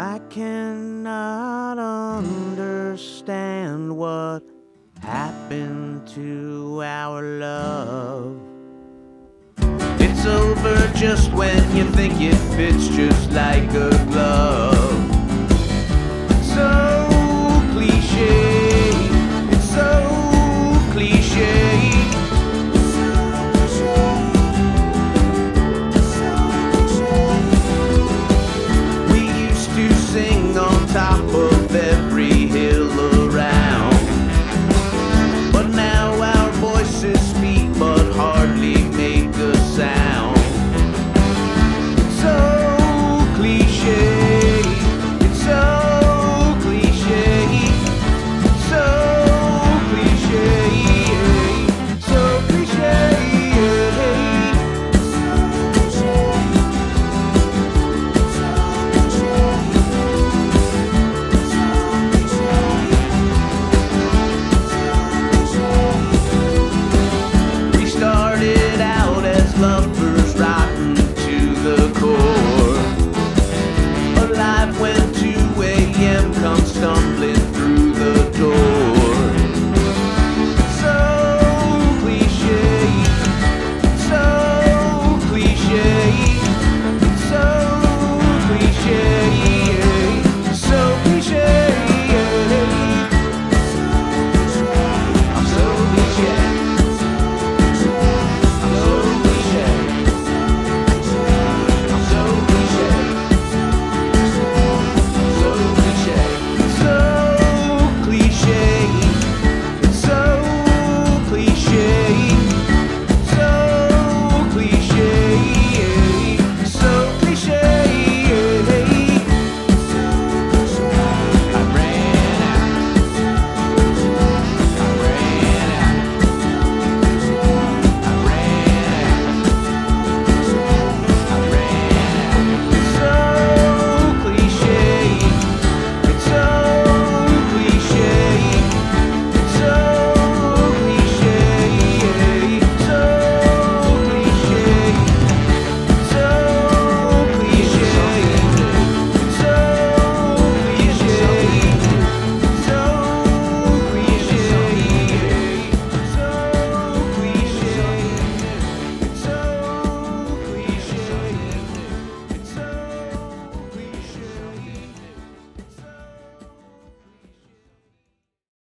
I cannot understand what happened to our love. It's over just when you think it fits just like a glove. when 2 a.m. comes.